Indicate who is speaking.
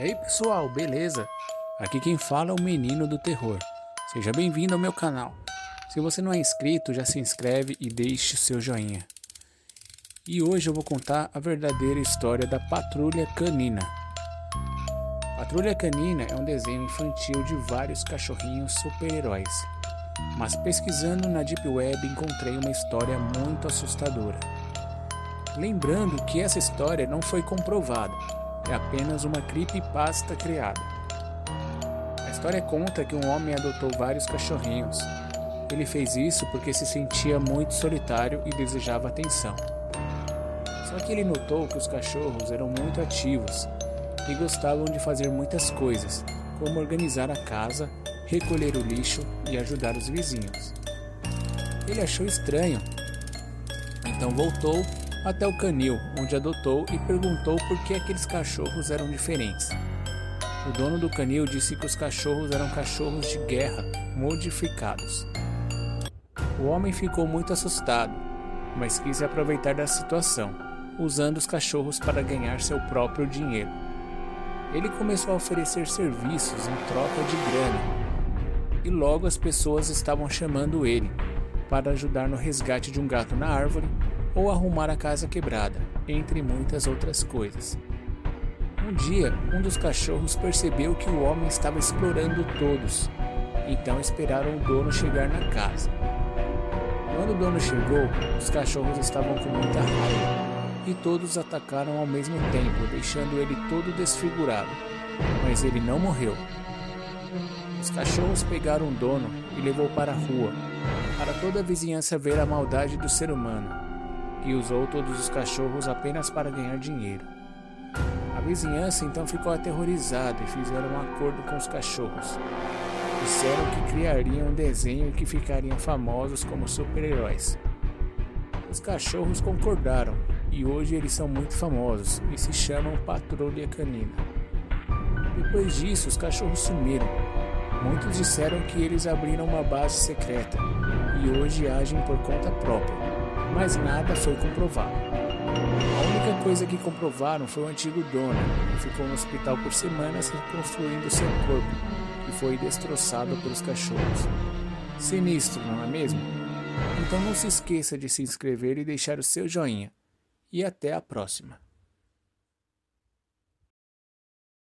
Speaker 1: E aí pessoal, beleza? Aqui quem fala é o Menino do Terror. Seja bem-vindo ao meu canal. Se você não é inscrito, já se inscreve e deixe seu joinha. E hoje eu vou contar a verdadeira história da Patrulha Canina. Patrulha Canina é um desenho infantil de vários cachorrinhos super-heróis. Mas pesquisando na Deep Web encontrei uma história muito assustadora. Lembrando que essa história não foi comprovada, é apenas uma creepypasta criada. A história conta que um homem adotou vários cachorrinhos. Ele fez isso porque se sentia muito solitário e desejava atenção. Só que ele notou que os cachorros eram muito ativos e gostavam de fazer muitas coisas, como organizar a casa, recolher o lixo e ajudar os vizinhos. Ele achou estranho, então voltou até o canil, onde adotou e perguntou por que aqueles cachorros eram diferentes. O dono do canil disse que os cachorros eram cachorros de guerra modificados. O homem ficou muito assustado, mas quis aproveitar da situação, usando os cachorros para ganhar seu próprio dinheiro. Ele começou a oferecer serviços em troca de grana, e logo as pessoas estavam chamando ele para ajudar no resgate de um gato na árvore ou arrumar a casa quebrada, entre muitas outras coisas. Um dia, um dos cachorros percebeu que o homem estava explorando todos, então esperaram o dono chegar na casa. Quando o dono chegou, os cachorros estavam com muita raiva e todos atacaram ao mesmo tempo, deixando ele todo desfigurado. Mas ele não morreu. Os cachorros pegaram o dono e levou para a rua, para toda a vizinhança ver a maldade do ser humano que usou todos os cachorros apenas para ganhar dinheiro. A vizinhança então ficou aterrorizada e fizeram um acordo com os cachorros. Disseram que criariam um desenho e que ficariam famosos como super-heróis. Os cachorros concordaram e hoje eles são muito famosos e se chamam Patrulha Canina. Depois disso, os cachorros sumiram. Muitos disseram que eles abriram uma base secreta e hoje agem por conta própria mas nada foi comprovado. A única coisa que comprovaram foi o antigo dono, que ficou no hospital por semanas reconstruindo seu corpo, que foi destroçado pelos cachorros. Sinistro, não é mesmo? Então não se esqueça de se inscrever e deixar o seu joinha. E até a próxima!